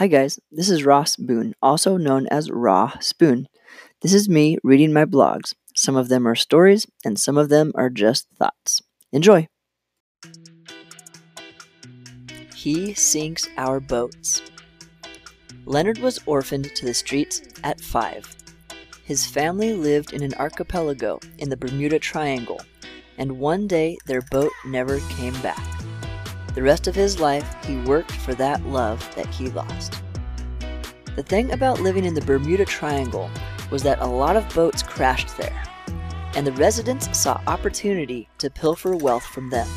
Hi, guys. This is Ross Boone, also known as Raw Spoon. This is me reading my blogs. Some of them are stories, and some of them are just thoughts. Enjoy. He sinks our boats. Leonard was orphaned to the streets at five. His family lived in an archipelago in the Bermuda Triangle, and one day their boat never came back. The rest of his life, he worked for that love that he lost. The thing about living in the Bermuda Triangle was that a lot of boats crashed there, and the residents saw opportunity to pilfer wealth from them.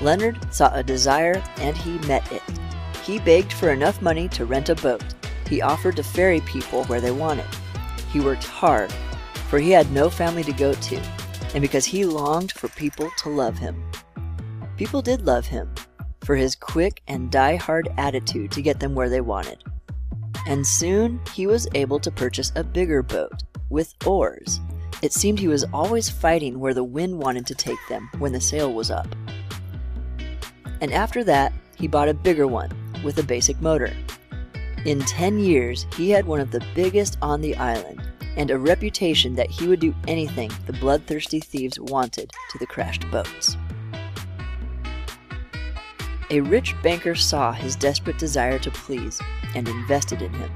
Leonard saw a desire and he met it. He begged for enough money to rent a boat. He offered to ferry people where they wanted. He worked hard, for he had no family to go to, and because he longed for people to love him. People did love him for his quick and die-hard attitude to get them where they wanted. And soon he was able to purchase a bigger boat with oars. It seemed he was always fighting where the wind wanted to take them when the sail was up. And after that, he bought a bigger one with a basic motor. In 10 years, he had one of the biggest on the island and a reputation that he would do anything the bloodthirsty thieves wanted to the crashed boats. A rich banker saw his desperate desire to please and invested in him.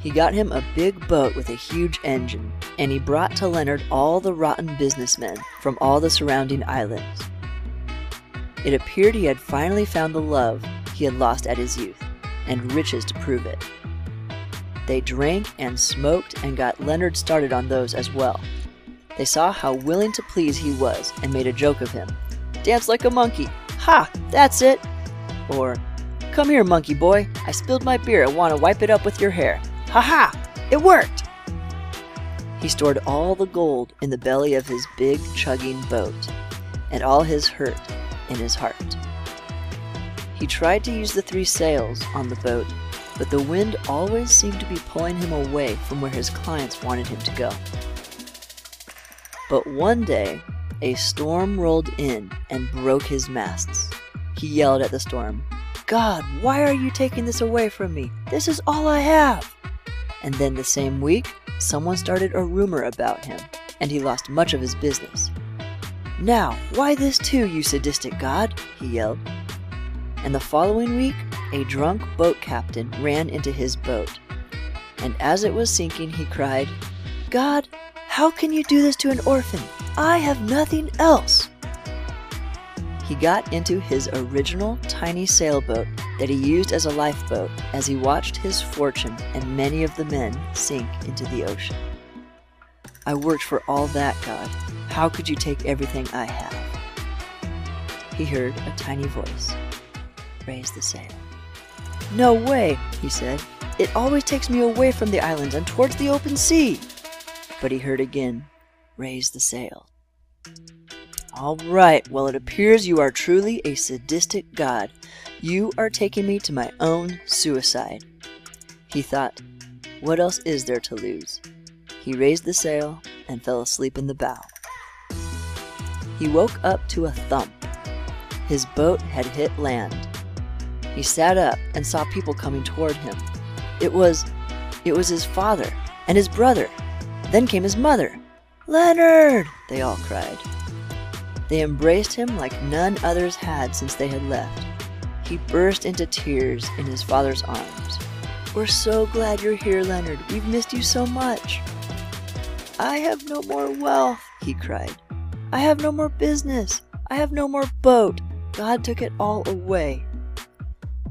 He got him a big boat with a huge engine, and he brought to Leonard all the rotten businessmen from all the surrounding islands. It appeared he had finally found the love he had lost at his youth, and riches to prove it. They drank and smoked and got Leonard started on those as well. They saw how willing to please he was and made a joke of him. Dance like a monkey, Ha! That's it! Or, Come here, monkey boy. I spilled my beer and want to wipe it up with your hair. Ha ha! It worked! He stored all the gold in the belly of his big, chugging boat, and all his hurt in his heart. He tried to use the three sails on the boat, but the wind always seemed to be pulling him away from where his clients wanted him to go. But one day, a storm rolled in and broke his masts. He yelled at the storm, God, why are you taking this away from me? This is all I have. And then the same week, someone started a rumor about him, and he lost much of his business. Now, why this too, you sadistic God? he yelled. And the following week, a drunk boat captain ran into his boat. And as it was sinking, he cried, God, how can you do this to an orphan? I have nothing else. He got into his original tiny sailboat that he used as a lifeboat as he watched his fortune and many of the men sink into the ocean. I worked for all that, God. How could you take everything I have? He heard a tiny voice. Raise the sail. No way, he said. It always takes me away from the islands and towards the open sea. But he heard again, raise the sail. All right, well, it appears you are truly a sadistic god. You are taking me to my own suicide. He thought, what else is there to lose? He raised the sail and fell asleep in the bow. He woke up to a thump. His boat had hit land. He sat up and saw people coming toward him. It was, it was his father and his brother. Then came his mother. Leonard! they all cried. They embraced him like none others had since they had left. He burst into tears in his father's arms. We're so glad you're here, Leonard. We've missed you so much. I have no more wealth, he cried. I have no more business. I have no more boat. God took it all away.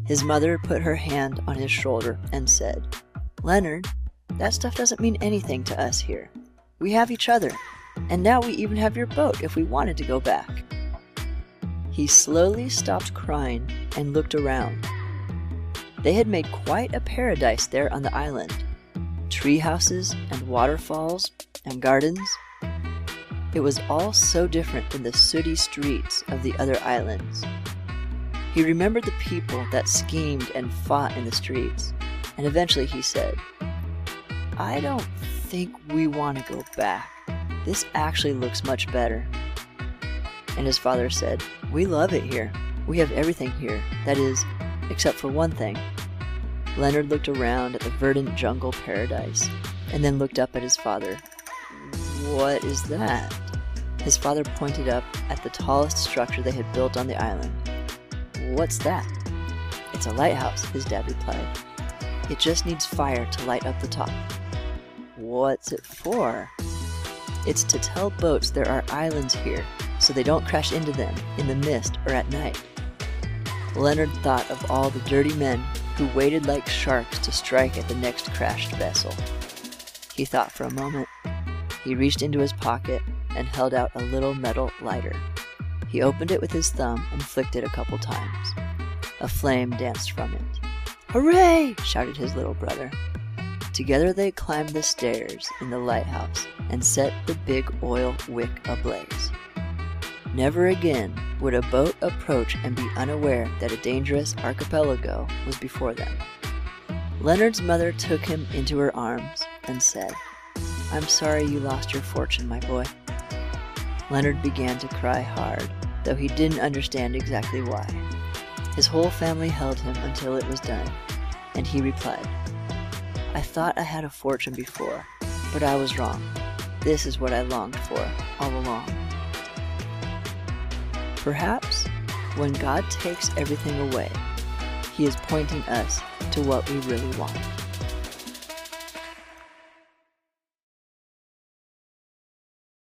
His mother put her hand on his shoulder and said, Leonard, that stuff doesn't mean anything to us here. We have each other, and now we even have your boat if we wanted to go back. He slowly stopped crying and looked around. They had made quite a paradise there on the island tree houses and waterfalls and gardens. It was all so different than the sooty streets of the other islands. He remembered the people that schemed and fought in the streets, and eventually he said, I don't think we want to go back. This actually looks much better. And his father said, We love it here. We have everything here. That is, except for one thing. Leonard looked around at the verdant jungle paradise and then looked up at his father. What is that? His father pointed up at the tallest structure they had built on the island. What's that? It's a lighthouse, his dad replied. It just needs fire to light up the top. What's it for? It's to tell boats there are islands here so they don't crash into them in the mist or at night. Leonard thought of all the dirty men who waited like sharks to strike at the next crashed vessel. He thought for a moment. He reached into his pocket and held out a little metal lighter. He opened it with his thumb and flicked it a couple times. A flame danced from it. Hooray! shouted his little brother. Together they climbed the stairs in the lighthouse and set the big oil wick ablaze. Never again would a boat approach and be unaware that a dangerous archipelago was before them. Leonard's mother took him into her arms and said, I'm sorry you lost your fortune, my boy. Leonard began to cry hard, though he didn't understand exactly why. His whole family held him until it was done, and he replied, I thought I had a fortune before, but I was wrong. This is what I longed for all along. Perhaps when God takes everything away, He is pointing us to what we really want.